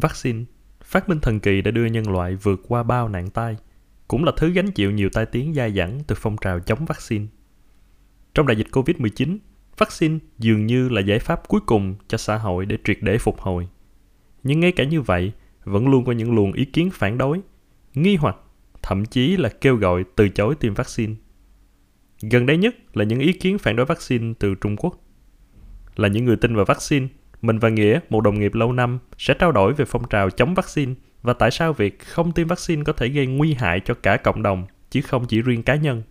Vaccine, phát minh thần kỳ đã đưa nhân loại vượt qua bao nạn tai, cũng là thứ gánh chịu nhiều tai tiếng dai dẳng từ phong trào chống vaccine. Trong đại dịch Covid-19, vaccine dường như là giải pháp cuối cùng cho xã hội để triệt để phục hồi. Nhưng ngay cả như vậy, vẫn luôn có những luồng ý kiến phản đối, nghi hoặc, thậm chí là kêu gọi từ chối tiêm vaccine. Gần đây nhất là những ý kiến phản đối vaccine từ Trung Quốc. Là những người tin vào vaccine, mình và Nghĩa, một đồng nghiệp lâu năm, sẽ trao đổi về phong trào chống vaccine và tại sao việc không tiêm vaccine có thể gây nguy hại cho cả cộng đồng, chứ không chỉ riêng cá nhân.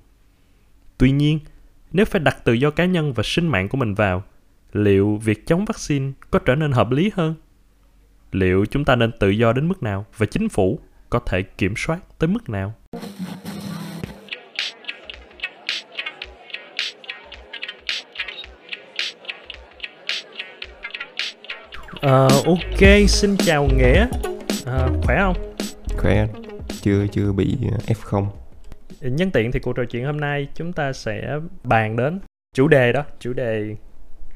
Tuy nhiên, nếu phải đặt tự do cá nhân và sinh mạng của mình vào, liệu việc chống vaccine có trở nên hợp lý hơn? Liệu chúng ta nên tự do đến mức nào và chính phủ có thể kiểm soát tới mức nào? Uh, ok, xin chào Nghĩa. Uh, khỏe không? Khỏe, chưa chưa bị F0. Nhân tiện thì cuộc trò chuyện hôm nay chúng ta sẽ bàn đến chủ đề đó, chủ đề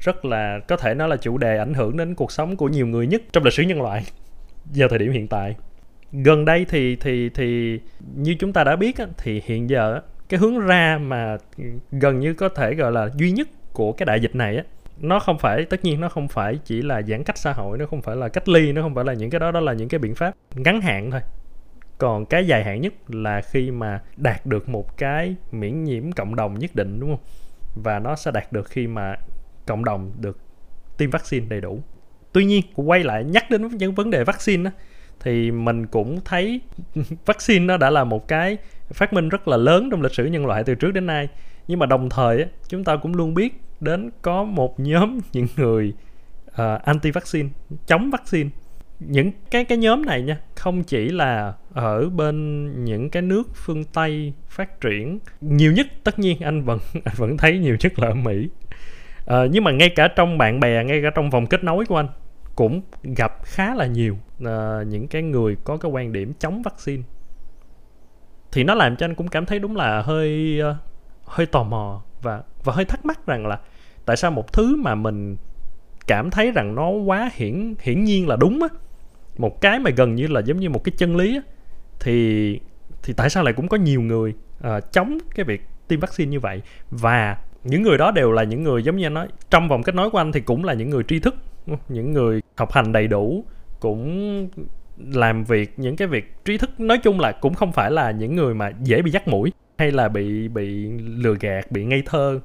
rất là có thể nói là chủ đề ảnh hưởng đến cuộc sống của nhiều người nhất trong lịch sử nhân loại vào thời điểm hiện tại. Gần đây thì thì thì như chúng ta đã biết á, thì hiện giờ cái hướng ra mà gần như có thể gọi là duy nhất của cái đại dịch này á nó không phải tất nhiên nó không phải chỉ là giãn cách xã hội nó không phải là cách ly nó không phải là những cái đó đó là những cái biện pháp ngắn hạn thôi. Còn cái dài hạn nhất là khi mà đạt được một cái miễn nhiễm cộng đồng nhất định đúng không? Và nó sẽ đạt được khi mà cộng đồng được tiêm vaccine đầy đủ. Tuy nhiên quay lại nhắc đến những vấn đề vaccine đó, thì mình cũng thấy vaccine nó đã là một cái phát minh rất là lớn trong lịch sử nhân loại từ trước đến nay nhưng mà đồng thời chúng ta cũng luôn biết đến có một nhóm những người à, uh, anti vaccine chống vaccine. Những cái cái nhóm này nha không chỉ là ở bên những cái nước phương tây phát triển nhiều nhất tất nhiên anh vẫn anh vẫn thấy nhiều nhất là ở mỹ. À, nhưng mà ngay cả trong bạn bè ngay cả trong vòng kết nối của anh cũng gặp khá là nhiều uh, những cái người có cái quan điểm chống vaccine. Thì nó làm cho anh cũng cảm thấy đúng là hơi uh, hơi tò mò và và hơi thắc mắc rằng là tại sao một thứ mà mình cảm thấy rằng nó quá hiển hiển nhiên là đúng á một cái mà gần như là giống như một cái chân lý á thì thì tại sao lại cũng có nhiều người uh, chống cái việc tiêm vaccine như vậy? Và những người đó đều là những người giống như anh nói trong vòng kết nối của anh thì cũng là những người tri thức những người học hành đầy đủ cũng làm việc những cái việc trí thức nói chung là cũng không phải là những người mà dễ bị dắt mũi hay là bị bị lừa gạt bị ngây thơ?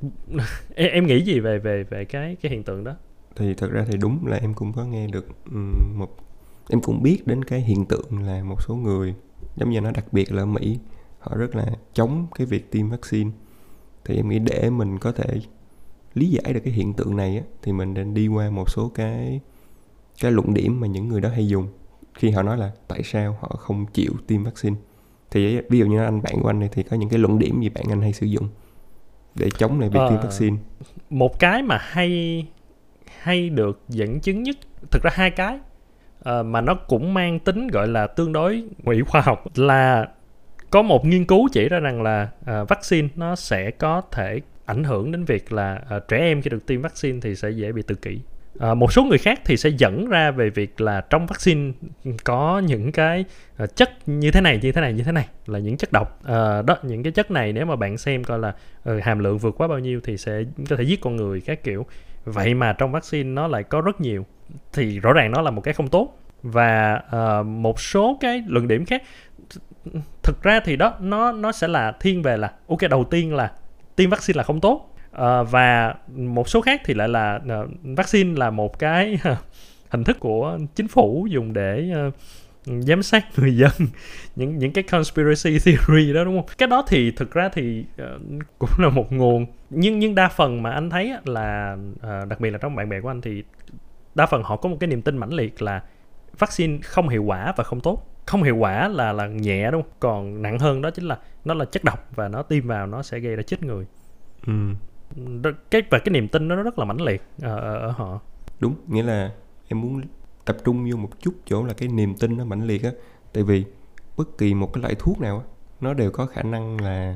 Em, em nghĩ gì về về về cái cái hiện tượng đó? Thì thật ra thì đúng là em cũng có nghe được một em cũng biết đến cái hiện tượng là một số người giống như nó đặc biệt là ở Mỹ họ rất là chống cái việc tiêm vaccine. Thì em nghĩ để mình có thể lý giải được cái hiện tượng này á, thì mình nên đi qua một số cái cái luận điểm mà những người đó hay dùng. Khi họ nói là tại sao họ không chịu tiêm vaccine thì ví dụ như anh bạn của anh này thì có những cái luận điểm gì bạn anh hay sử dụng để chống lại việc à, tiêm vaccine? một cái mà hay hay được dẫn chứng nhất thực ra hai cái. Uh, mà nó cũng mang tính gọi là tương đối ngụy khoa học là có một nghiên cứu chỉ ra rằng là uh, vaccine nó sẽ có thể ảnh hưởng đến việc là uh, trẻ em khi được tiêm vaccine thì sẽ dễ bị tự kỷ À, một số người khác thì sẽ dẫn ra về việc là trong vaccine có những cái uh, chất như thế này như thế này như thế này là những chất độc. Uh, đó những cái chất này nếu mà bạn xem coi là uh, hàm lượng vượt quá bao nhiêu thì sẽ có thể giết con người các kiểu. Vậy mà trong vaccine nó lại có rất nhiều thì rõ ràng nó là một cái không tốt. Và uh, một số cái luận điểm khác thực ra thì đó nó nó sẽ là thiên về là ok đầu tiên là tiêm vaccine là không tốt. Ờ, và một số khác thì lại là uh, vaccine là một cái hình thức của chính phủ dùng để uh, giám sát người dân. Những những cái conspiracy theory đó đúng không? Cái đó thì thực ra thì uh, cũng là một nguồn. Nhưng nhưng đa phần mà anh thấy là uh, đặc biệt là trong bạn bè của anh thì đa phần họ có một cái niềm tin mãnh liệt là vaccine không hiệu quả và không tốt. Không hiệu quả là là nhẹ đúng không? Còn nặng hơn đó chính là nó là chất độc và nó tiêm vào nó sẽ gây ra chết người. Ừ cái và cái niềm tin nó rất là mãnh liệt ở, ở họ. Đúng nghĩa là em muốn tập trung vô một chút chỗ là cái niềm tin nó mãnh liệt á. Tại vì bất kỳ một cái loại thuốc nào á nó đều có khả năng là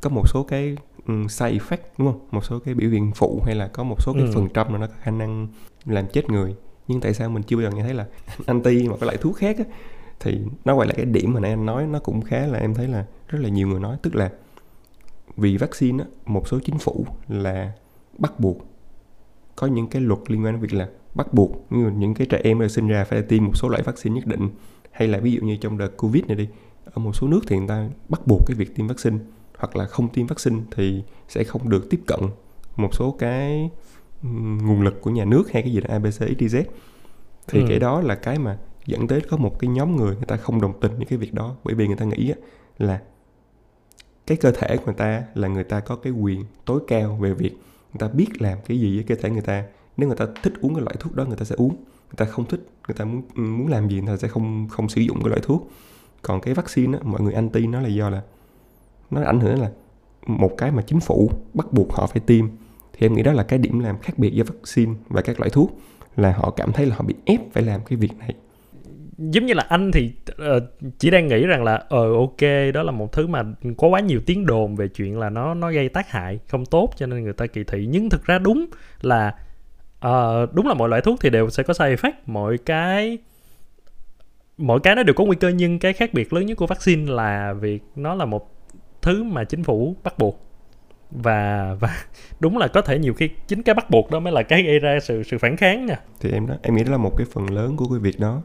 có một số cái side effect đúng không? Một số cái biểu hiện phụ hay là có một số cái ừ. phần trăm mà nó có khả năng làm chết người. Nhưng tại sao mình chưa bao giờ nghe thấy là anti một cái loại thuốc khác á? Thì nó quay lại cái điểm mà nãy anh nói nó cũng khá là em thấy là rất là nhiều người nói. Tức là vì vaccine á một số chính phủ là bắt buộc có những cái luật liên quan đến việc là bắt buộc như những cái trẻ em được sinh ra phải tiêm một số loại vaccine nhất định. Hay là ví dụ như trong đợt covid này đi ở một số nước thì người ta bắt buộc cái việc tiêm vaccine hoặc là không tiêm vaccine thì sẽ không được tiếp cận một số cái nguồn lực của nhà nước hay cái gì đó ABC XYZ thì ừ. cái đó là cái mà dẫn tới có một cái nhóm người người ta không đồng tình với cái việc đó. Bởi vì người ta nghĩ là cái cơ thể của người ta là người ta có cái quyền tối cao về việc người ta biết làm cái gì với cơ thể người ta. Nếu người ta thích uống cái loại thuốc đó, người ta sẽ uống. Người ta không thích, người ta muốn muốn làm gì người ta sẽ không không sử dụng cái loại thuốc. Còn cái vaccine á, mọi người anti nó là do là nó ảnh hưởng là một cái mà chính phủ bắt buộc họ phải tiêm. Thì em nghĩ đó là cái điểm làm khác biệt giữa vaccine và các loại thuốc, là họ cảm thấy là họ bị ép phải làm cái việc này giống như là anh thì uh, chỉ đang nghĩ rằng là ờ uh, ok đó là một thứ mà có quá nhiều tiếng đồn về chuyện là nó nó gây tác hại không tốt cho nên người ta kỳ thị. Nhưng thực ra đúng là uh, đúng là mọi loại thuốc thì đều sẽ có side effect. Mọi cái mỗi cái nó đều có nguy cơ nhưng cái khác biệt lớn nhất của vaccine là việc nó là một thứ mà chính phủ bắt buộc. Và và đúng là có thể nhiều khi chính cái bắt buộc đó mới là cái gây ra sự sự phản kháng nha. Thì em đó em nghĩ đó là một cái phần lớn của cái việc đó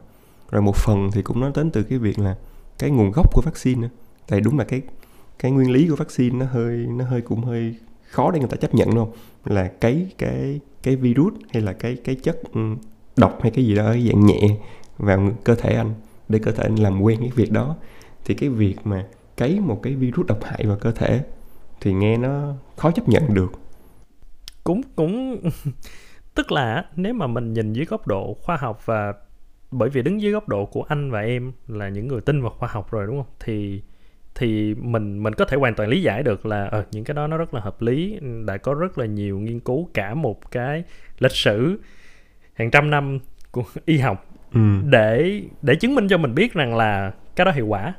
rồi một phần thì cũng nói đến từ cái việc là cái nguồn gốc của vaccine nữa. Tại đúng là cái cái nguyên lý của vaccine nó hơi nó hơi cũng hơi khó để người ta chấp nhận đúng không? Là cái cái cái virus hay là cái cái chất ừ, độc hay cái gì đó dạng nhẹ vào cơ thể anh để cơ thể anh làm quen cái việc đó. Thì cái việc mà cấy một cái virus độc hại vào cơ thể thì nghe nó khó chấp nhận được. Cũng cũng, tức là nếu mà mình nhìn dưới góc độ khoa học và bởi vì đứng dưới góc độ của anh và em là những người tin vào khoa học rồi đúng không thì thì mình mình có thể hoàn toàn lý giải được là ờ, những cái đó nó rất là hợp lý đã có rất là nhiều nghiên cứu cả một cái lịch sử hàng trăm năm của y học ừ. để để chứng minh cho mình biết rằng là cái đó hiệu quả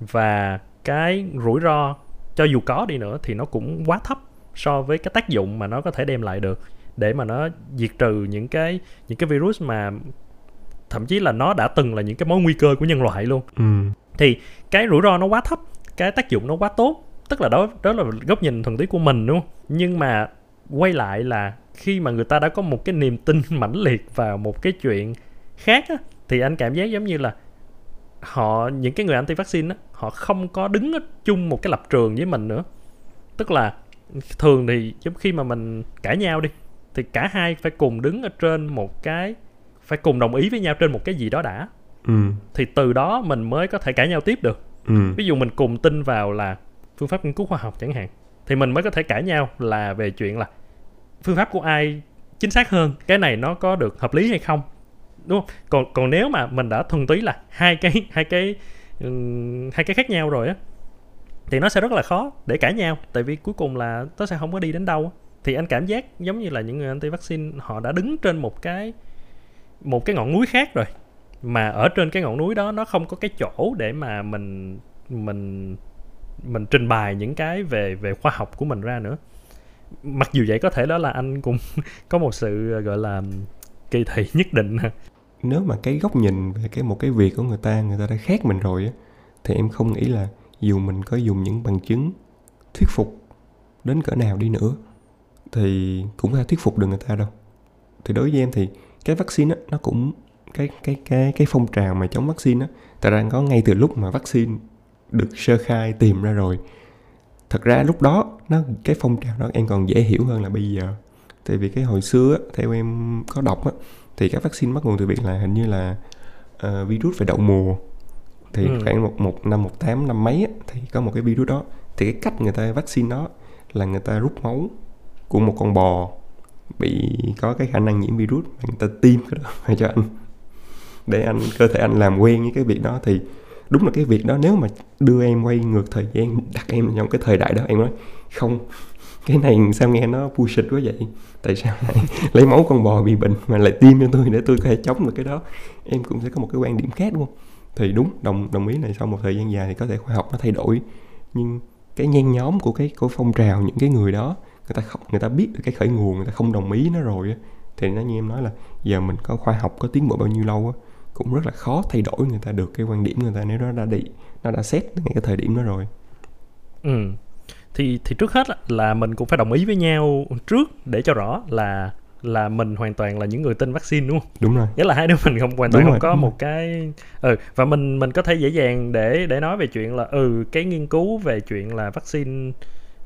và cái rủi ro cho dù có đi nữa thì nó cũng quá thấp so với cái tác dụng mà nó có thể đem lại được để mà nó diệt trừ những cái những cái virus mà thậm chí là nó đã từng là những cái mối nguy cơ của nhân loại luôn. Ừ. thì cái rủi ro nó quá thấp cái tác dụng nó quá tốt tức là đó đó là góc nhìn thuần túy của mình đúng không? Nhưng mà quay lại là khi mà người ta đã có một cái niềm tin mãnh liệt vào một cái chuyện khác á, thì anh cảm giác giống như là họ những cái người anti vaccine á họ không có đứng ở chung một cái lập trường với mình nữa. Tức là thường thì giống khi mà mình cãi nhau đi thì cả hai phải cùng đứng ở trên một cái phải cùng đồng ý với nhau trên một cái gì đó đã ừ. thì từ đó mình mới có thể cãi nhau tiếp được ừ. ví dụ mình cùng tin vào là phương pháp nghiên cứu khoa học chẳng hạn thì mình mới có thể cãi nhau là về chuyện là phương pháp của ai chính xác hơn cái này nó có được hợp lý hay không đúng không còn còn nếu mà mình đã thuần túy là hai cái hai cái um, hai cái khác nhau rồi á thì nó sẽ rất là khó để cãi nhau tại vì cuối cùng là nó sẽ không có đi đến đâu thì anh cảm giác giống như là những người anti vaccine họ đã đứng trên một cái một cái ngọn núi khác rồi. Mà ở trên cái ngọn núi đó, nó không có cái chỗ để mà mình mình mình trình bày những cái về về khoa học của mình ra nữa. Mặc dù vậy có thể đó là anh cũng có một sự, gọi là, kỳ thị nhất định. Nếu mà cái góc nhìn về cái một cái việc của người ta người ta đã khác mình rồi á, thì em không nghĩ là dù mình có dùng những bằng chứng thuyết phục đến cỡ nào đi nữa, thì cũng phải thuyết phục được người ta đâu. Thì đối với em thì cái vaccine á nó cũng cái cái cái cái phong trào mà chống vaccine á thật ra có ngay từ lúc mà vaccine được sơ khai tìm ra rồi. Thật ra lúc đó nó cái phong trào đó em còn dễ hiểu hơn là bây giờ. Tại vì cái hồi xưa á, theo em có đọc á thì các vaccine bắt nguồn từ việc là hình như là uh, virus về đậu mùa. Thì ừ. khoảng một một năm một tám năm mấy á, thì có một cái virus đó. Thì cái cách người ta vaccine đó là người ta rút máu của một con bò bị có cái khả năng nhiễm virus mà người ta tiêm cái đó về cho anh. Để anh, cơ thể anh làm quen với cái việc đó thì đúng là cái việc đó nếu mà đưa em quay ngược thời gian, đặt em trong cái thời đại đó, em nói, không, cái này sao nghe nó bullshit quá vậy? Tại sao lại lấy máu con bò bị bệnh mà lại tiêm cho tôi để tôi có thể chống được cái đó? Em cũng sẽ có một cái quan điểm khác đúng không thì đúng, đồng đồng ý này sau một thời gian dài thì có thể khoa học nó thay đổi, nhưng cái nhen nhóm của cái, của phong trào những cái người đó người ta không người ta biết được cái khởi nguồn người ta không đồng ý nó rồi thì nó như em nói là giờ mình có khoa học có tiến bộ bao nhiêu lâu á cũng rất là khó thay đổi người ta được cái quan điểm người ta nếu nó đã đi nó đã xét ngay cái thời điểm đó rồi ừ thì thì trước hết là mình cũng phải đồng ý với nhau trước để cho rõ là là mình hoàn toàn là những người tin vaccine đúng không? Đúng rồi. Nghĩa là hai đứa mình không hoàn toàn đúng không rồi, có một rồi. cái ừ và mình mình có thể dễ dàng để để nói về chuyện là ừ cái nghiên cứu về chuyện là vaccine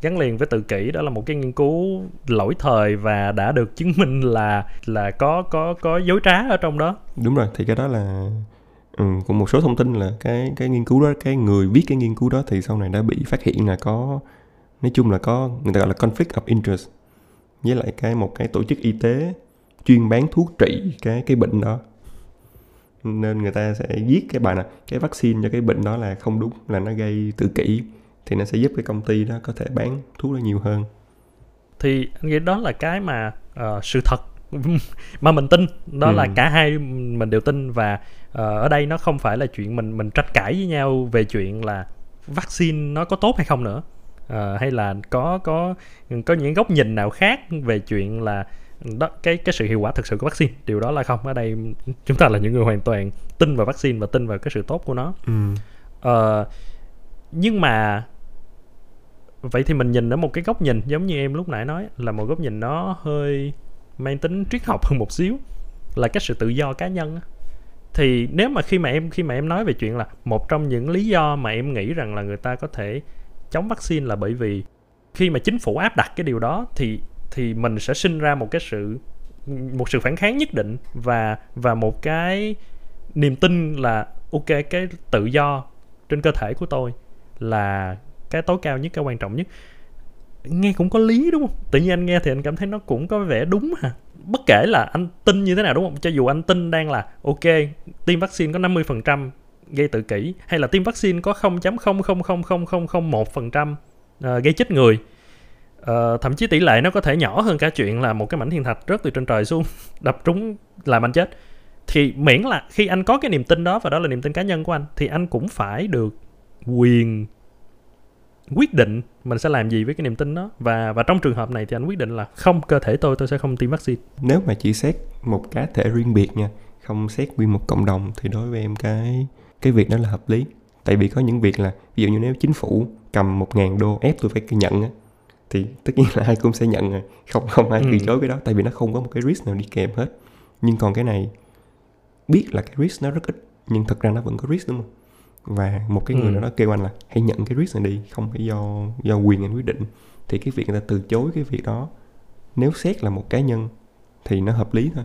gắn liền với tự kỷ đó là một cái nghiên cứu lỗi thời và đã được chứng minh là là có có có dối trá ở trong đó. Đúng rồi, thì cái đó là ừ, cũng một số thông tin là cái cái nghiên cứu đó cái người viết cái nghiên cứu đó thì sau này đã bị phát hiện là có nói chung là có người ta gọi là conflict of interest. Với lại cái một cái tổ chức y tế chuyên bán thuốc trị cái cái bệnh đó. Nên người ta sẽ viết cái bài này cái vaccine cho cái bệnh đó là không đúng là nó gây tự kỷ thì nó sẽ giúp cái công ty đó có thể bán thuốc đó nhiều hơn. Thì anh nghĩ đó là cái mà uh, sự thật mà mình tin. Đó ừ. là cả hai mình đều tin và uh, ở đây nó không phải là chuyện mình mình tranh cãi với nhau về chuyện là vaccine nó có tốt hay không nữa. Uh, hay là có có có những góc nhìn nào khác về chuyện là đó cái cái sự hiệu quả thực sự của vaccine. Điều đó là không. Ở đây chúng ta là những người hoàn toàn tin vào vaccine và tin vào cái sự tốt của nó. Ừ. uh, nhưng mà vậy thì mình nhìn ở một cái góc nhìn, giống như em lúc nãy nói, là một góc nhìn nó hơi mang tính triết học hơn một xíu, là cái sự tự do cá nhân thì nếu mà khi mà em, khi mà em nói về chuyện là một trong những lý do mà em nghĩ rằng là người ta có thể chống vaccine là bởi vì khi mà chính phủ áp đặt cái điều đó thì thì mình sẽ sinh ra một cái sự, một sự phản kháng nhất định và và một cái niềm tin là, ok, cái tự do trên cơ thể của tôi là cái tối cao nhất cái quan trọng nhất. Nghe cũng có lý đúng không? Tự nhiên anh nghe thì anh cảm thấy nó cũng có vẻ đúng hả bất kể là anh tin như thế nào đúng không? Cho dù anh tin đang là ok tiêm vaccine có 50% gây tự kỷ hay là tiêm vaccine có 0.000001% uh, ờ, gây chết người uh, thậm chí tỷ lệ nó có thể nhỏ hơn cả chuyện là một cái mảnh thiên thạch rớt từ trên trời xuống đập trúng làm anh chết. Thì miễn là khi anh có cái niềm tin đó và đó là niềm tin cá nhân của anh thì anh cũng phải được quyền quyết định mình sẽ làm gì với cái niềm tin đó. Và và trong trường hợp này thì anh quyết định là không cơ thể tôi tôi sẽ không tiêm vaccine. Nếu mà chỉ xét một cá thể riêng biệt nha không xét nguyên một cộng đồng thì đối với em cái cái việc đó là hợp lý. Tại vì có những việc là ví dụ như nếu chính phủ cầm một ngàn đô ép tôi phải nhận á thì tất nhiên là ai cũng sẽ nhận rồi không không ai từ ừ. chối cái đó tại vì nó không có một cái risk nào đi kèm hết. Nhưng còn cái này biết là cái risk nó rất ít nhưng thật ra nó vẫn có risk đúng không và một cái người ừ. nào đó kêu anh là hãy nhận cái risk này đi không phải do do quyền anh quyết định thì cái việc người ta từ chối cái việc đó nếu xét là một cá nhân thì nó hợp lý thôi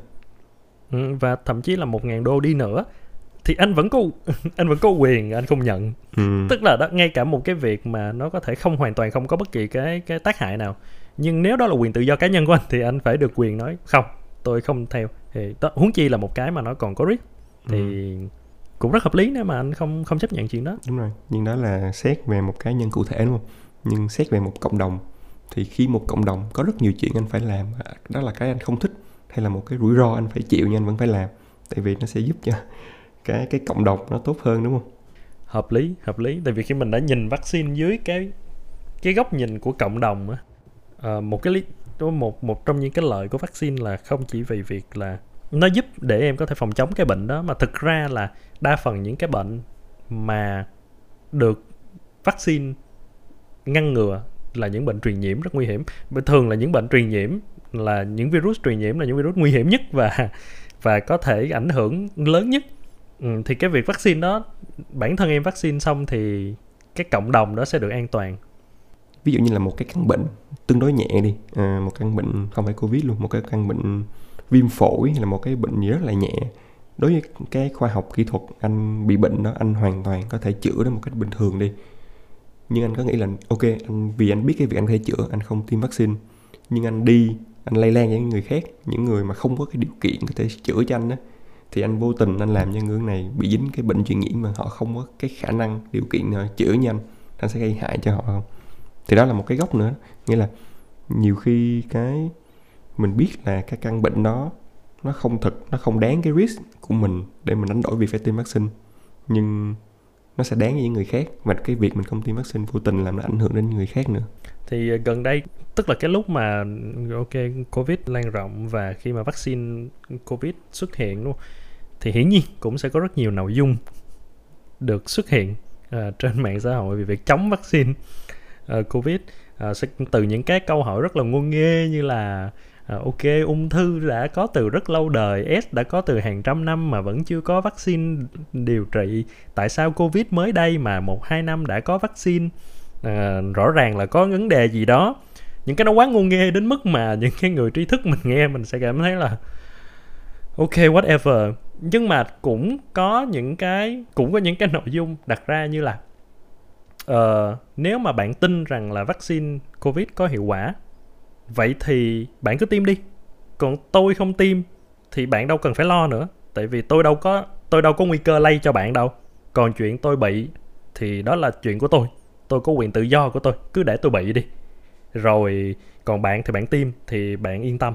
ừ, và thậm chí là một ngàn đô đi nữa thì anh vẫn có anh vẫn có quyền anh không nhận ừ. tức là đó ngay cả một cái việc mà nó có thể không hoàn toàn không có bất kỳ cái cái tác hại nào nhưng nếu đó là quyền tự do cá nhân của anh thì anh phải được quyền nói không tôi không theo thì đó, huống chi là một cái mà nó còn có risk thì ừ. Cũng rất hợp lý nếu mà anh không không chấp nhận chuyện đó. Đúng rồi nhưng đó là xét về một cá nhân cụ thể đúng không? Nhưng xét về một cộng đồng thì khi một cộng đồng có rất nhiều chuyện anh phải làm đó là cái anh không thích hay là một cái rủi ro anh phải chịu nhưng anh vẫn phải làm tại vì nó sẽ giúp cho cái cái cộng đồng nó tốt hơn đúng không? Hợp lý hợp lý tại vì khi mình đã nhìn vaccine dưới cái cái góc nhìn của cộng đồng á uh, một cái lý một một trong những cái lợi của vaccine là không chỉ vì việc là nó giúp để em có thể phòng chống cái bệnh đó mà thực ra là đa phần những cái bệnh mà được vaccine ngăn ngừa là những bệnh truyền nhiễm rất nguy hiểm. Thường là những bệnh truyền nhiễm là những virus truyền nhiễm là những virus nguy hiểm nhất và và có thể ảnh hưởng lớn nhất. Ừ, thì cái việc vaccine đó bản thân em vaccine xong thì cái cộng đồng đó sẽ được an toàn. Ví dụ như là một cái căn bệnh tương đối nhẹ đi à, một căn bệnh không phải covid luôn một cái căn bệnh viêm phổi hay là một cái bệnh gì rất là nhẹ đối với cái khoa học kỹ thuật, anh bị bệnh đó, anh hoàn toàn có thể chữa nó một cách bình thường đi. Nhưng anh có nghĩ là, ok, anh, vì anh biết cái việc anh có thể chữa, anh không tiêm vaccine, nhưng anh đi, anh lây lan cho những người khác, những người mà không có cái điều kiện có thể chữa cho anh đó thì anh vô tình anh làm cho người này bị dính cái bệnh truyền nhiễm mà họ không có cái khả năng, điều kiện nào chữa nhanh anh sẽ gây hại cho họ không? Thì đó là một cái góc nữa. Nghĩa là nhiều khi cái mình biết là cái căn bệnh đó nó không thực nó không đáng cái risk của mình để mình đánh đổi việc phải tiêm vaccine. Nhưng nó sẽ đáng với những người khác và cái việc mình không tiêm vaccine vô tình làm nó ảnh hưởng đến người khác nữa. Thì ờ, gần đây tức là cái lúc mà ok covid lan rộng và khi mà vaccine covid xuất hiện luôn thì hiển nhiên cũng sẽ có rất nhiều nội dung được xuất hiện uh, trên mạng xã hội về việc chống vaccine uh, covid. Uh, sẽ từ những cái câu hỏi rất là ngu nghê như là À, ok ung thư đã có từ rất lâu đời s đã có từ hàng trăm năm mà vẫn chưa có vaccine điều trị. Tại sao covid mới đây mà một hai năm đã có vaccine? À, rõ ràng là có vấn đề gì đó. Những cái nó quá ngu nghê đến mức mà những cái người tri thức mình nghe mình sẽ cảm thấy là ok whatever. Nhưng mà cũng có những cái cũng có những cái nội dung đặt ra như là uh, nếu mà bạn tin rằng là vaccine covid có hiệu quả vậy thì bạn cứ tiêm đi. Còn tôi không tiêm thì bạn đâu cần phải lo nữa. Tại vì tôi đâu có, tôi đâu có nguy cơ lây cho bạn đâu. Còn chuyện tôi bị thì đó là chuyện của tôi. Tôi có quyền tự do của tôi. Cứ để tôi bị đi. Rồi còn bạn thì bạn tiêm thì bạn yên tâm.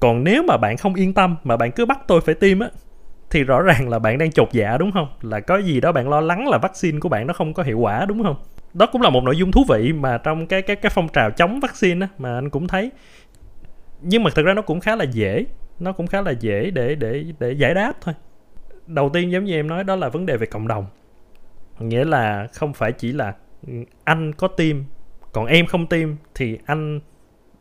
Còn nếu mà bạn không yên tâm, mà bạn cứ bắt tôi phải tiêm á, thì rõ ràng là bạn đang chột dạ đúng không? Là có gì đó bạn lo lắng là vaccine của bạn nó không có hiệu quả, đúng không? Đó cũng là một nội dung thú vị mà trong cái cái cái phong trào chống vaccine á mà anh cũng thấy. Nhưng mà thực ra nó cũng khá là dễ, nó cũng khá là dễ để để để giải đáp thôi. Đầu tiên giống như em nói, đó là vấn đề về cộng đồng. Nghĩa là không phải chỉ là anh có tim còn em không tiêm thì anh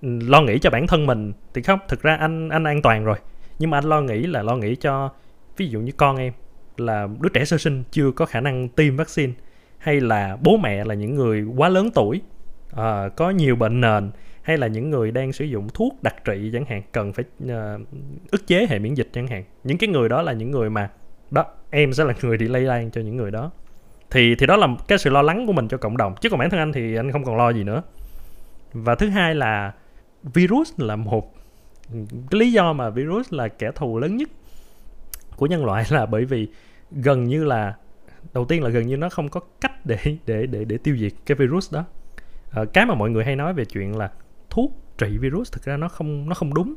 ừ, lo nghĩ cho bản thân mình thì không? Thực ra anh anh an toàn rồi. Nhưng mà anh lo nghĩ là lo nghĩ cho, ví dụ như con em là đứa trẻ sơ sinh chưa có khả năng tiêm vaccine hay là bố mẹ là những người quá lớn tuổi à, có nhiều bệnh nền hay là những người đang sử dụng thuốc đặc trị chẳng hạn cần phải uh, ức chế hệ miễn dịch chẳng hạn. Những cái người đó là những người mà đó em sẽ là người đi lây lan cho những người đó. Thì thì đó là cái sự lo lắng của mình cho cộng đồng chứ còn bản thân anh thì anh không còn lo gì nữa. Và thứ hai là virus là một cái lý do mà virus là kẻ thù lớn nhất của nhân loại là bởi vì gần như là đầu tiên là gần như nó không có cách để để để để tiêu diệt cái virus đó. À, cái mà mọi người hay nói về chuyện là thuốc trị virus thực ra nó không nó không đúng.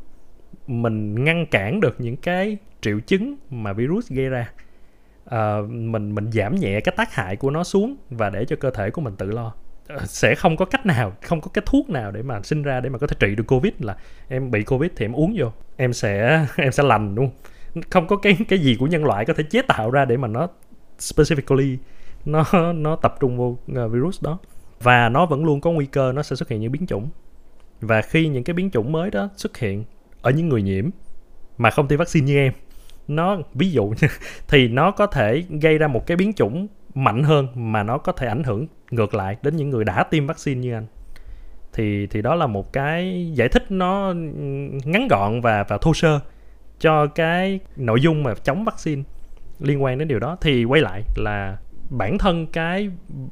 Mình ngăn cản được những cái triệu chứng mà virus gây ra. À, mình mình giảm nhẹ cái tác hại của nó xuống và để cho cơ thể của mình tự lo. Ờ, sẽ không có cách nào không có cái thuốc nào để mà sinh ra để mà có thể trị được covid là em bị covid thì em uống vô em sẽ em sẽ lành luôn. không có cái cái gì của nhân loại có thể chế tạo ra để mà nó specifically nó nó tập trung vô ờ, virus đó. Và nó vẫn luôn có nguy cơ nó sẽ xuất hiện những biến chủng. Và khi những cái biến chủng mới đó xuất hiện ở những người nhiễm mà không tiêm vaccine như em, nó, ví dụ thì nó có thể gây ra một cái biến chủng mạnh hơn mà nó có thể ảnh hưởng ngược lại đến những người đã tiêm vaccine như anh. Thì thì đó là một cái giải thích nó ừ, ngắn gọn và và thô sơ cho cái nội dung mà chống vaccine liên quan đến điều đó, thì quay lại là bản thân cái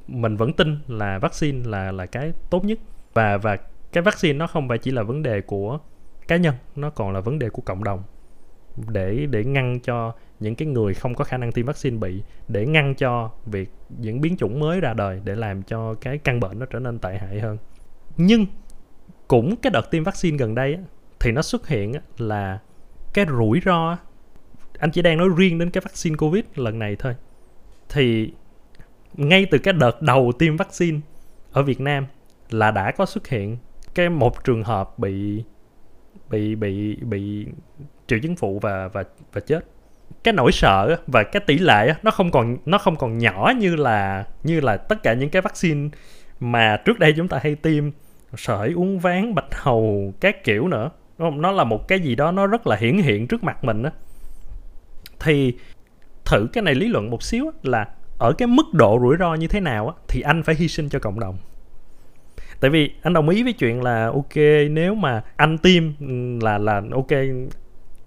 mình vẫn tin là vaccine là là cái tốt nhất. Và và cái vaccine nó không phải chỉ là vấn đề của cá nhân, nó còn là vấn đề của cộng đồng. Để để ngăn cho những cái người không có khả năng tiêm vaccine bị, để ngăn cho việc những biến chủng mới ra đời để làm cho cái căn bệnh nó trở nên tệ hại hơn. Nhưng cũng cái đợt tiêm vaccine gần đây thì nó xuất hiện là cái rủi ro anh chỉ đang nói riêng đến cái vaccine covid lần này thôi. Thì ngay từ cái đợt đầu tiêm vaccine ở Việt Nam là đã có xuất hiện cái một trường hợp bị bị bị bị triệu chứng phụ và và và chết. Cái nỗi sợ và cái tỷ lệ nó không còn, nó không còn nhỏ như là như là tất cả những cái vaccine mà trước đây chúng ta hay tiêm, sởi, uống ván, bạch hầu, các kiểu nữa. Nó là một cái gì đó nó rất là hiển hiện trước mặt mình á thì thử cái này lý luận một xíu là ở cái mức độ rủi ro như thế nào á, thì anh phải hy sinh cho cộng đồng. Tại vì anh đồng ý với chuyện là, ok, nếu mà anh tiêm là là, ok,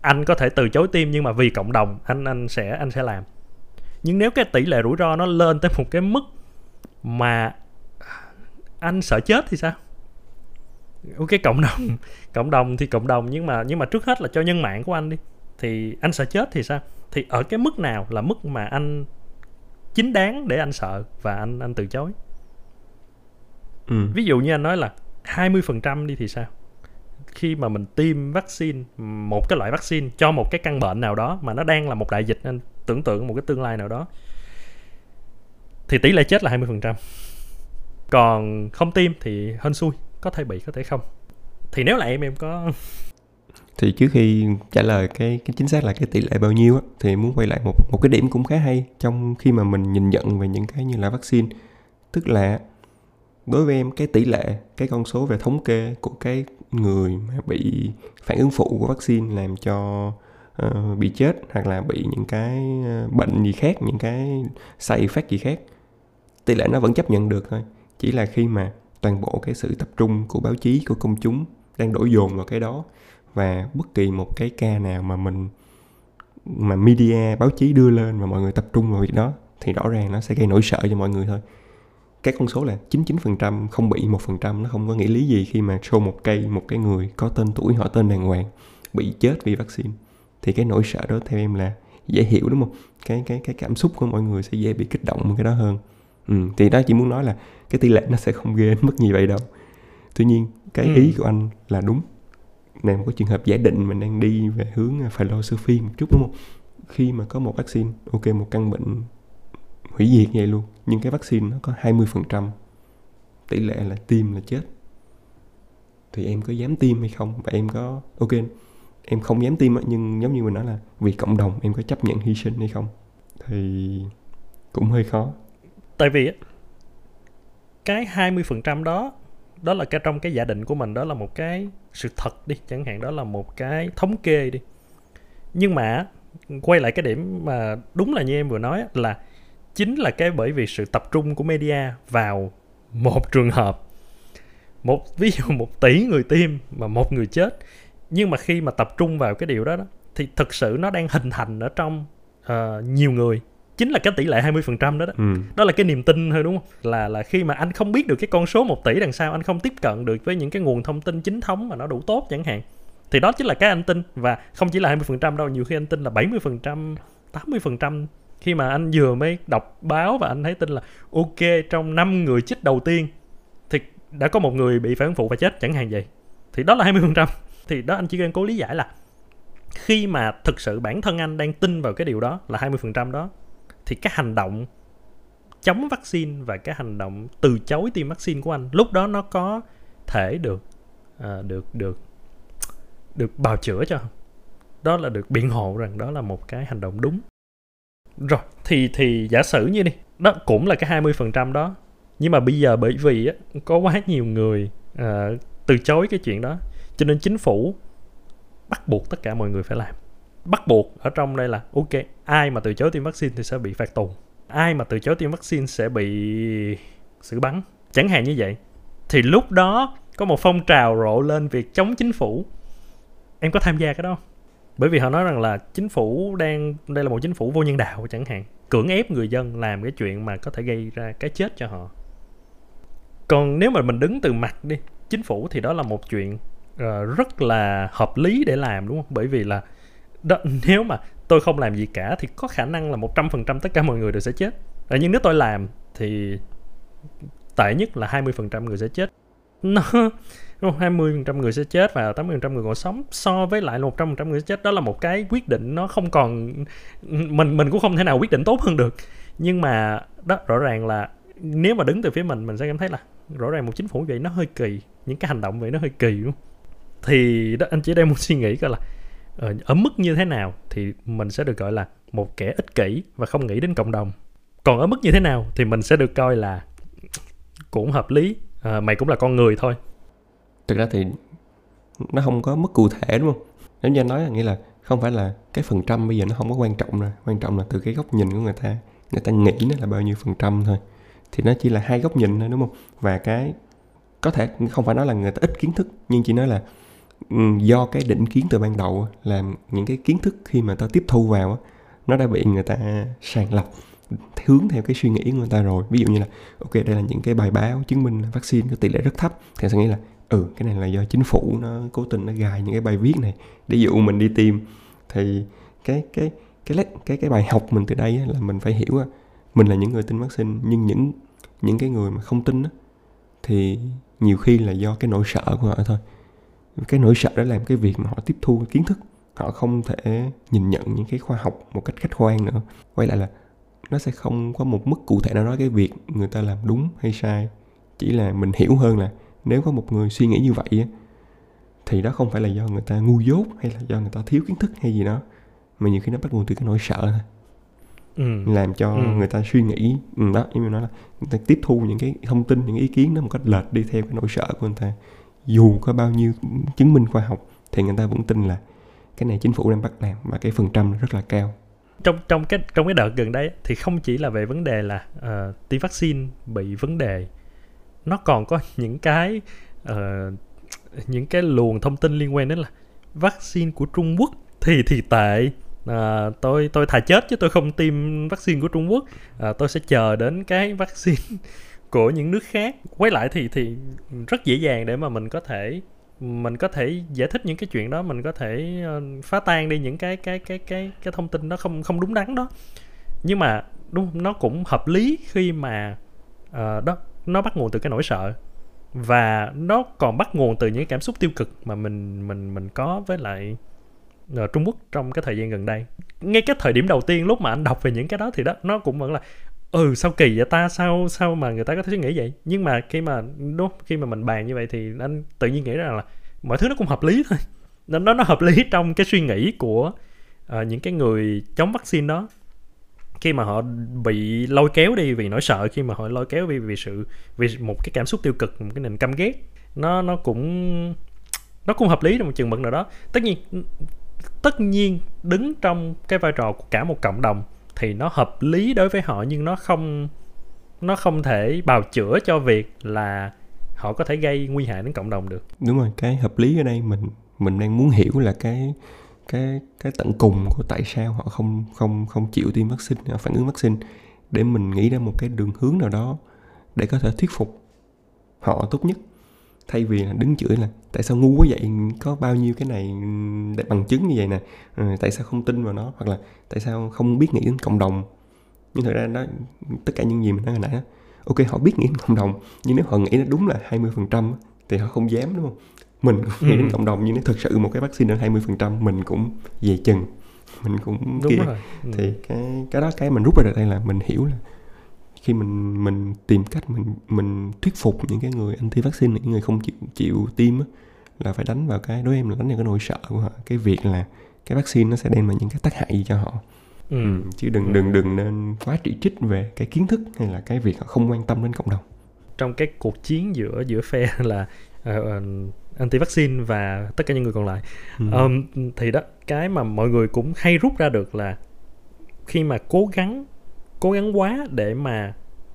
anh có thể từ chối tiêm nhưng mà vì cộng đồng, anh anh sẽ anh sẽ làm. Nhưng nếu cái tỷ lệ rủi ro nó lên tới một cái mức mà anh sợ chết thì sao? Ok cộng đồng cộng đồng thì cộng đồng, nhưng mà nhưng mà trước hết là cho nhân mạng của anh đi. Thì anh sợ chết thì sao? Thì ở cái mức nào là mức mà anh chính đáng để anh sợ và anh anh từ chối ừ. ví dụ như anh nói là 20% đi thì sao khi mà mình tiêm vaccine một cái loại vaccine cho một cái căn bệnh nào đó mà nó đang là một đại dịch anh tưởng tượng một cái tương lai nào đó thì tỷ lệ chết là 20%. Còn không tiêm thì hên xui, có thể bị có thể không. Thì nếu là em em có thì trước khi trả lời cái cái chính xác là cái tỷ lệ bao nhiêu á thì muốn quay lại một một cái điểm cũng khá hay trong khi mà mình nhìn nhận về những cái như là vaccine. Tức là đối với em cái tỷ lệ cái con số về thống kê của cái người mà bị phản ứng phụ của vaccine làm cho uh, bị chết hoặc là bị những cái ờ, bệnh gì khác những cái side effect gì khác tỷ lệ nó vẫn chấp nhận được thôi. Chỉ là khi mà toàn bộ cái sự tập trung của báo chí của công chúng đang đổ dồn vào cái đó và bất kỳ một cái ca nào mà mình mà media báo chí đưa lên và mọi người tập trung vào việc đó thì rõ ràng nó sẽ gây nỗi sợ cho mọi người thôi. Cái con số là 99% không bị 1% nó không có nghĩa lý gì khi mà show một cây một cái người có tên tuổi họ tên đàng hoàng bị chết vì vaccine. Thì cái nỗi sợ đó theo em là dễ hiểu đúng không? Cái cái cái cảm xúc của mọi người sẽ dễ bị kích động cái đó hơn. Ừ, thì đó chỉ muốn nói là cái tỷ lệ nó sẽ không ghê mất như vậy đâu. Tuy nhiên cái ừ. ý của anh là đúng này một cái trường hợp giả định mình đang đi về hướng à, philosophy một chút, đúng không? Khi mà có một vaccine, ok, một căn bệnh hủy diệt vậy luôn, nhưng cái vaccine nó có 20% tỷ lệ là tiêm là chết. Thì em có dám tiêm hay không? Và em có, ok, em không dám tiêm nhưng giống như mình nói là vì cộng đồng, em có chấp nhận hy sinh hay không? Thì cũng hơi khó. Tại vì cái 20% đó đó là cái trong cái giả định của mình đó là một cái sự thật đi chẳng hạn đó là một cái thống kê đi. Nhưng mà quay lại cái điểm mà đúng là như em vừa nói là chính là cái bởi vì sự tập trung của media vào một trường hợp một ví dụ một tỷ người tiêm mà một người chết. Nhưng mà khi mà tập trung vào cái điều đó, đó thì thực sự nó đang hình thành ở trong uh, nhiều người chính là cái tỷ lệ 20% đó đó. Ừ. Đó là cái niềm tin thôi đúng không? Là là khi mà anh không biết được cái con số 1 tỷ đằng sau, anh không tiếp cận được với những cái nguồn thông tin chính thống mà nó đủ tốt chẳng hạn. Thì đó chính là cái anh tin và không chỉ là 20% đâu, nhiều khi anh tin là 70%, 80% khi mà anh vừa mới đọc báo và anh thấy tin là ok trong 5 người chích đầu tiên thì đã có một người bị phản phụ và chết chẳng hạn vậy. Thì đó là 20%. Thì đó anh chỉ đang cố lý giải là khi mà thực sự bản thân anh đang tin vào cái điều đó là 20% đó thì cái hành động chống vaccine và cái hành động từ chối tiêm vaccine của anh lúc đó nó có thể được à, được được được bào chữa cho đó là được biện hộ rằng đó là một cái hành động đúng. Rồi thì thì giả sử như đi đó cũng là cái 20% đó nhưng mà bây giờ bởi vì á, có quá nhiều người à, từ chối cái chuyện đó cho nên chính phủ bắt buộc tất cả mọi người phải làm bắt buộc ở trong đây là ok ai mà từ chối tiêm vaccine thì sẽ bị phạt tù. Ai mà từ chối tiêm vaccine sẽ bị xử bắn. Chẳng hạn như vậy. Thì lúc đó có một phong trào rộ lên việc chống chính phủ. Em có tham gia cái đó bởi vì họ nói rằng là chính phủ đang đây là một chính phủ vô nhân đạo chẳng hạn. Cưỡng ép người dân làm cái chuyện mà có thể gây ra cái chết cho họ. Còn nếu mà mình đứng từ mặt đi chính phủ thì đó là một chuyện uh, rất là hợp lý để làm đúng không? Bởi vì là đó, nếu mà tôi không làm gì cả thì có khả năng là một trăm phần trăm tất cả mọi người đều sẽ chết. À, nhưng nếu tôi làm thì tệ nhất là 20% người sẽ chết. Nó 20% người sẽ chết và 80% người còn sống. So với lại 100% người sẽ chết đó là một cái quyết định nó không còn mình mình cũng không thể nào quyết định tốt hơn được. Nhưng mà đó rõ ràng là nếu mà đứng từ phía mình mình sẽ cảm thấy là rõ ràng một chính phủ vậy nó hơi kỳ những cái hành động vậy nó hơi kỳ luôn. thì đó anh chỉ đang muốn suy nghĩ coi là Ờ, ở, mức như thế nào thì mình sẽ được gọi là một kẻ ích kỷ và không nghĩ đến cộng đồng. Còn ở mức như thế nào thì mình sẽ được coi là cũng hợp lý. À, mày cũng là con người thôi. Thực ra thì nó không có mức cụ thể đúng không? Nếu như anh nói là nghĩa là không phải là cái phần trăm bây giờ nó không có quan trọng rồi. Quan trọng là từ cái góc nhìn của người ta. Người ta nghĩ nó là bao nhiêu phần trăm thôi. Thì nó chỉ là hai góc nhìn thôi đúng không? Và cái có thể không phải nói là người ta ít kiến thức nhưng chỉ nói là Ừ, do cái định kiến từ ban đầu là những cái kiến thức khi mà ta tiếp thu vào nó đã bị người ta sàng lọc, hướng theo cái suy nghĩ của người ta rồi. Ví dụ như là, ok, đây là những cái bài báo chứng minh vaccine có tỷ lệ rất thấp, thì sẽ nghĩ là ừ cái này là do chính phủ nó cố tình nó gài những cái bài viết này để dụ mình đi tìm. Thì cái cái cái cái cái bài học mình từ đây là mình phải hiểu mình là những người tin vaccine, nhưng những những cái người mà không tin thì nhiều khi là do cái nỗi sợ của họ thôi cái nỗi sợ đó làm cái việc mà họ tiếp thu kiến thức. Họ không thể nhìn nhận những cái khoa học một cách khách quan nữa. Quay lại là nó sẽ không có một mức cụ thể nào nói cái việc người ta làm đúng hay sai. Chỉ là mình hiểu hơn là nếu có một người suy nghĩ như vậy thì đó không phải là do người ta ngu dốt hay là do người ta thiếu kiến thức hay gì đó mà nhiều khi nó bắt nguồn từ cái nỗi sợ. Thôi ừ. làm cho ừ. người ta suy nghĩ. Ừ, đó như mình nói là người ta tiếp thu những cái thông tin những ý kiến đó một cách lệch đi theo cái nỗi sợ của người ta dù có bao nhiêu chứng minh khoa học thì người ta vẫn tin là cái này chính phủ đang bắt làm và cái phần trăm rất là cao. Trong trong cái trong cái đợt gần đây thì không chỉ là về vấn đề là uh, tiêm vaccine bị vấn đề nó còn có những cái uh, những cái luồng thông tin liên quan đến là vaccine của Trung Quốc thì thì tệ. À, tôi tôi thà chết chứ tôi không tiêm vaccine của Trung Quốc. À, tôi sẽ chờ đến cái vaccine của những nước khác. Quay lại thì thì rất dễ dàng để mà mình có thể mình có thể giải thích những cái chuyện đó mình có thể ờ, phá tan đi những cái cái cái cái cái thông tin nó không không đúng đắn đó. Nhưng mà đúng nó cũng hợp lý khi mà uh, đó nó bắt nguồn từ cái nỗi sợ. Và nó còn bắt nguồn từ những cảm xúc tiêu cực mà mình mình mình có với lại ờ, Trung Quốc trong cái thời gian gần đây. Ngay cái thời điểm đầu tiên lúc mà anh đọc về những cái đó thì đó nó cũng vẫn là ừ sao kỳ vậy ta? Sao sao mà người ta có thể suy nghĩ vậy? Nhưng mà khi mà đúng khi mà mình bàn như vậy thì anh tự nhiên nghĩ rằng là mọi thứ nó cũng hợp lý thôi. Nó nó nó hợp lý trong cái suy nghĩ của uh, những cái người chống vaccine đó. Khi mà họ bị lôi kéo đi vì nỗi sợ khi mà họ lôi kéo vì vì sự vì một cái cảm xúc tiêu cực một cái nền căm ghét nó nó cũng nó cũng hợp lý trong một chừng mực nào đó. Tất nhiên tất nhiên đứng trong cái vai trò của cả một cộng đồng thì nó hợp lý đối với họ, nhưng nó không nó không thể bào chữa cho việc là họ có thể gây nguy hại đến cộng đồng được. Đúng rồi, cái hợp lý ở đây mình mình đang muốn hiểu là cái cái cái tận cùng của tại sao họ không không không chịu tiêm vaccine ờ, phản ứng vaccine, để mình nghĩ ra một cái đường hướng nào đó để có thể thuyết phục họ tốt nhất thay vì là đứng chửi là tại sao ngu quá vậy có bao nhiêu cái này để bằng chứng như vậy nè à, tại sao không tin vào nó hoặc là tại sao không biết nghĩ đến cộng đồng nhưng thực ra đó tất cả những gì mình nói hồi nãy đó, ok họ biết nghĩ đến cộng đồng nhưng nếu họ nghĩ nó đúng là 20% thì họ không dám đúng không mình cũng nghĩ ừ. đến cộng đồng nhưng nếu thực sự một cái vaccine đến 20% mình cũng về chừng mình cũng đúng kia rồi. Ừ. thì cái cái đó cái mình rút ra được đây là mình hiểu là khi mình mình tìm cách mình mình thuyết phục những cái người anti vaccine những người không chịu chịu tiêm á, là phải đánh vào cái đối em là đánh vào cái nỗi sợ của họ cái việc là cái vaccine nó sẽ đem lại những cái tác hại gì cho họ ừ. ừ chứ đừng ừ. đừng đừng nên quá chỉ trích về cái kiến thức hay là cái việc họ không quan tâm đến cộng đồng trong cái cuộc chiến giữa giữa phe là uh, anti vaccine và tất cả những người còn lại ừ. um, thì đó cái mà mọi người cũng hay rút ra được là khi mà cố gắng cố gắng quá để mà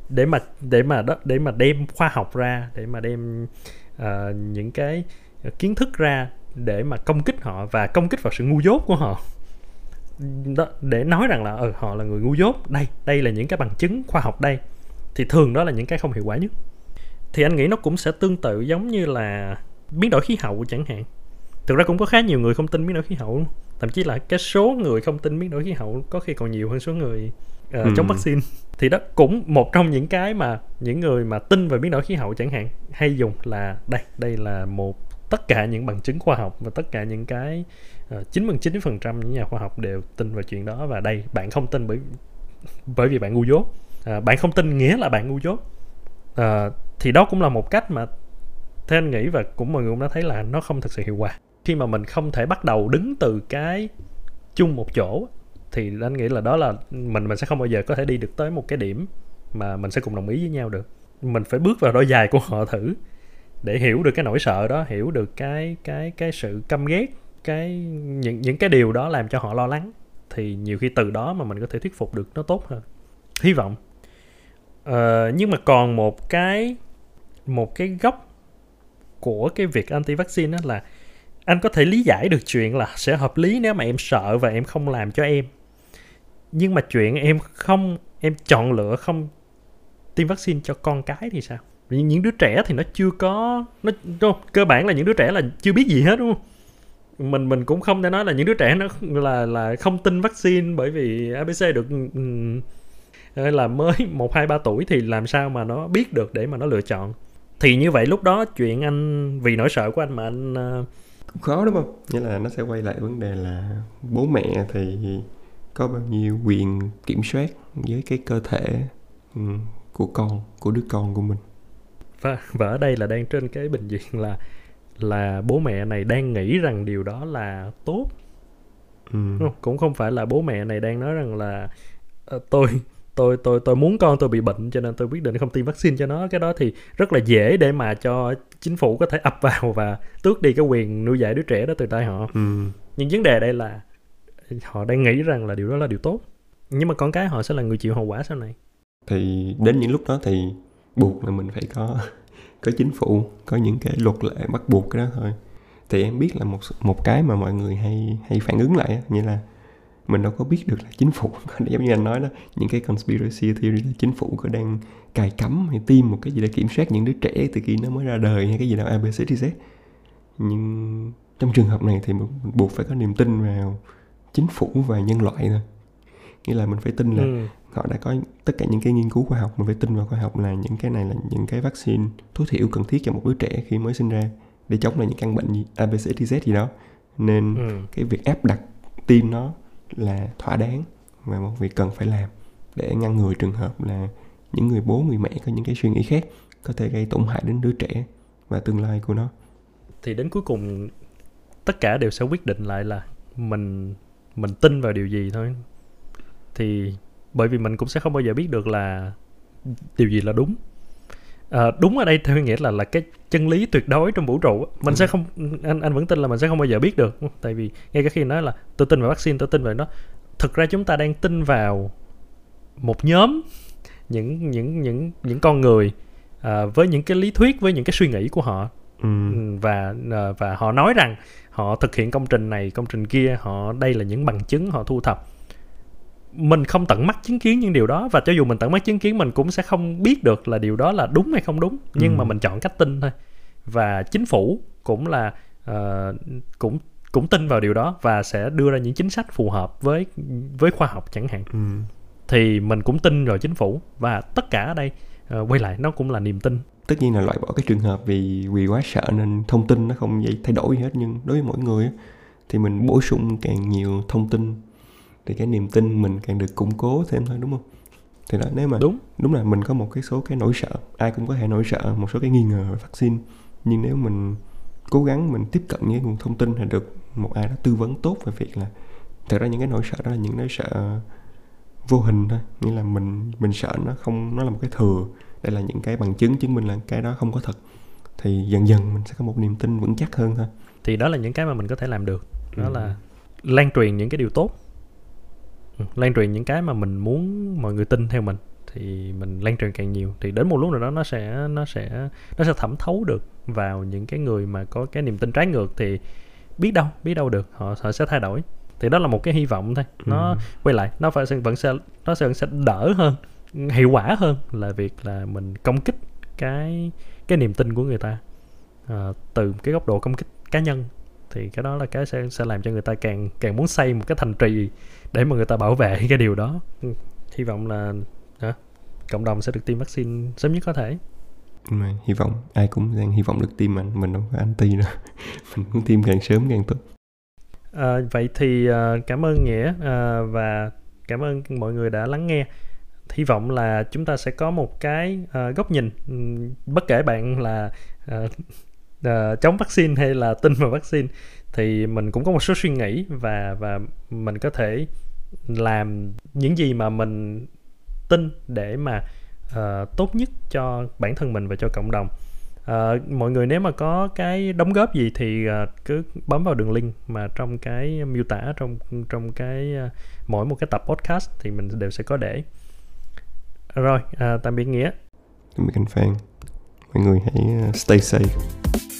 để mà để mà đó để mà đem khoa học ra để mà đem uh, những cái kiến thức ra để mà công kích họ và công kích vào sự ngu dốt của họ. Đó, để nói rằng là ừ, họ là người ngu dốt. Đây đây là những cái bằng chứng khoa học đây. Thì thường đó là những cái không hiệu quả nhất. Thì anh nghĩ nó cũng sẽ tương tự giống như là biến đổi khí hậu chẳng hạn thực ra cũng có khá nhiều người không tin biến đổi khí hậu. Thậm chí là cái số người không tin biến đổi khí hậu có khi còn nhiều hơn số người uh, ừ. chống vaccine. Thì đó cũng một trong những cái mà những người mà tin vào biến đổi khí hậu chẳng hạn hay dùng là đây đây là một tất cả những bằng chứng khoa học và tất cả những cái ờ, chín mươi chín phần trăm những nhà khoa học đều tin vào chuyện đó. Và đây bạn không tin bởi bởi vì bạn ngu dốt. À, bạn không tin nghĩa là bạn ngu dốt. À, thì đó cũng là một cách mà theo anh nghĩ và cũng mọi người cũng đã thấy là nó không thực sự hiệu quả khi mà mình không thể bắt đầu đứng từ cái chung một chỗ thì anh nghĩ là đó là mình mình sẽ không bao giờ có thể đi được tới một cái điểm mà mình sẽ cùng đồng ý với nhau được. Mình phải bước vào đôi giày của họ thử để hiểu được cái nỗi sợ đó hiểu được cái cái cái sự căm ghét cái những những cái điều đó làm cho họ lo lắng. Thì nhiều khi từ đó mà mình có thể thuyết phục được nó tốt hơn. Hy vọng. Ờ, nhưng mà còn một cái một cái góc của cái việc anti vaccine đó là anh có thể lý giải được chuyện là sẽ hợp lý nếu mà em sợ và em không làm cho em. Nhưng mà chuyện em không em chọn lựa không tiêm vaccine cho con cái thì sao? Những đứa trẻ thì nó chưa có nó không, cơ bản là những đứa trẻ là chưa biết gì hết đúng không? Mình mình cũng không thể nói là những đứa trẻ nó là là không tin vaccine bởi vì abc được là mới một hai ba tuổi thì làm sao mà nó biết được để mà nó lựa chọn. Thì như vậy lúc đó chuyện anh vì nỗi sợ của anh mà anh uh khó đúng không nghĩa là nó sẽ quay lại vấn đề là bố mẹ thì có bao nhiêu quyền kiểm soát với cái cơ thể ừ, của con của đứa con của mình và và ở đây là đang trên cái bình diện là là bố mẹ này đang nghĩ rằng điều đó là tốt ừ. không? cũng không phải là bố mẹ này đang nói rằng là "Ờ, tôi tôi tôi tôi muốn con tôi bị bệnh cho nên tôi quyết định không tiêm vaccine cho nó. Cái đó thì rất là dễ để mà cho chính phủ có thể ập vào và tước đi cái quyền nuôi dạy đứa trẻ đó từ tay họ. Ừ. nhưng vấn đề đây là họ đang nghĩ rằng là điều đó là điều tốt. Nhưng mà con cái họ sẽ là người chịu hậu quả sau này. Thì đến những lúc đó thì buộc là mình phải có có chính phủ có những cái luật lệ bắt buộc cái đó thôi. Thì em biết là một một cái mà mọi người hay hay phản ứng lại nghĩa là mình đâu có biết được là chính phủ giống như anh nói đó những cái conspiracy theory là chính phủ có đang cài cắm hay tiêm một cái gì để kiểm soát những đứa trẻ từ khi nó mới ra đời hay cái gì đó abcdz nhưng trong trường hợp này thì mình buộc phải có niềm tin vào chính phủ và nhân loại thôi nghĩa là mình phải tin là ừ. họ đã có tất cả những cái nghiên cứu khoa học mình phải tin vào khoa học là những cái này là những cái vaccine tối thiểu cần thiết cho một đứa trẻ khi mới sinh ra để chống lại những căn bệnh gì ABCDZ gì đó nên Ừ. cái việc áp đặt tiêm nó là thỏa đáng và một việc cần phải làm để ngăn ngừa trường hợp là những người bố, người mẹ có những cái suy nghĩ khác có thể gây tổn hại đến đứa trẻ và tương lai của nó. Thì đến cuối cùng, tất cả đều sẽ quyết định lại là mình mình tin vào điều gì thôi. Thì bởi vì mình cũng sẽ không bao giờ biết được là điều gì là đúng à, đúng ở đây theo nghĩa là là cái chân lý tuyệt đối trong vũ trụ mình Ừ. sẽ không anh anh vẫn tin là mình sẽ không bao giờ biết được. Tại vì ngay cả khi nói là tôi tin vào vaccine tôi tin vào nó. Thực ra chúng ta đang tin vào một nhóm những những những những con người à, với những cái lý thuyết với những cái suy nghĩ của họ. Ừ. Ừ, và ờ, và họ nói rằng họ thực hiện công trình này công trình kia họ đây là những bằng chứng họ thu thập mình không tận mắt chứng kiến những điều đó và cho dù mình tận mắt chứng kiến mình cũng sẽ không biết được là điều đó là đúng hay không đúng nhưng Ừ. mà mình chọn cách tin thôi và chính phủ cũng là ờ, cũng cũng tin vào điều đó và sẽ đưa ra những chính sách phù hợp với với khoa học chẳng hạn Ừ. thì mình cũng tin vào chính phủ và tất cả ở đây ờ, quay lại nó cũng là niềm tin tất nhiên là loại bỏ cái trường hợp vì vì quá sợ nên thông tin nó không thay đổi gì hết nhưng đối với mỗi người thì mình bổ sung càng nhiều thông tin thì cái niềm tin mình càng được củng cố thêm thôi đúng không? Thì đó nếu mà đúng. đúng là mình có một cái số cái nỗi sợ ai cũng có thể nỗi sợ một số cái nghi ngờ về vaccine. Nhưng nếu mình cố gắng mình tiếp cận với nguồn thông tin hay được một ai đó tư vấn tốt về việc là thật ra những cái nỗi sợ đó là những nỗi sợ vô hình thôi. Nghĩa là mình mình sợ nó không nó là một cái thừa đây là những cái bằng chứng chứng minh là cái đó không có thật. Thì dần dần mình sẽ có một niềm tin vững chắc hơn thôi. Thì đó là những cái mà mình có thể làm được. Đó Ừ. là lan truyền những cái điều tốt lan truyền những cái mà mình muốn mọi người tin theo mình thì mình lan truyền càng nhiều thì đến một lúc nào đó nó sẽ nó sẽ nó sẽ thẩm thấu được vào những cái người mà có cái niềm tin trái ngược thì biết đâu biết đâu được họ họ sẽ thay đổi. Thì đó là một cái hy vọng thôi. Nó Ừ. quay lại nó phải vẫn sẽ nó sẽ vẫn sẽ đỡ hơn hiệu quả hơn là việc là mình công kích cái cái niềm tin của người ta Ờ, từ cái góc độ công kích cá nhân thì cái đó là cái sẽ sẽ làm cho người ta càng càng muốn xây một cái thành trì để mà người ta bảo vệ cái điều đó. Ừ, hy vọng là hả, cộng đồng sẽ được tiêm vaccine sớm nhất có thể. Mà hy vọng ai cũng đang hy vọng được tiêm anh mình đâu có anti đâu. Mình muốn tiêm càng sớm càng tốt. À, vậy thì à, cảm ơn nghĩa à, và cảm ơn mọi người đã lắng nghe. Hy vọng là chúng ta sẽ có một cái à, góc nhìn ừm, bất kể bạn là à, uh, chống vaccine hay là tin vào vaccine thì mình cũng có một số suy nghĩ và và mình có thể làm những gì mà mình tin để mà uh, tốt nhất cho bản thân mình và cho cộng đồng. Uh, mọi người nếu mà có cái đóng góp gì thì uh, cứ bấm vào đường link mà trong cái miêu tả trong trong cái uh, mỗi một cái tập podcast thì mình đều sẽ có để. Rồi uh, tạm biệt nghĩa. Tạm biệt anh Phan. Mọi người hãy stay safe.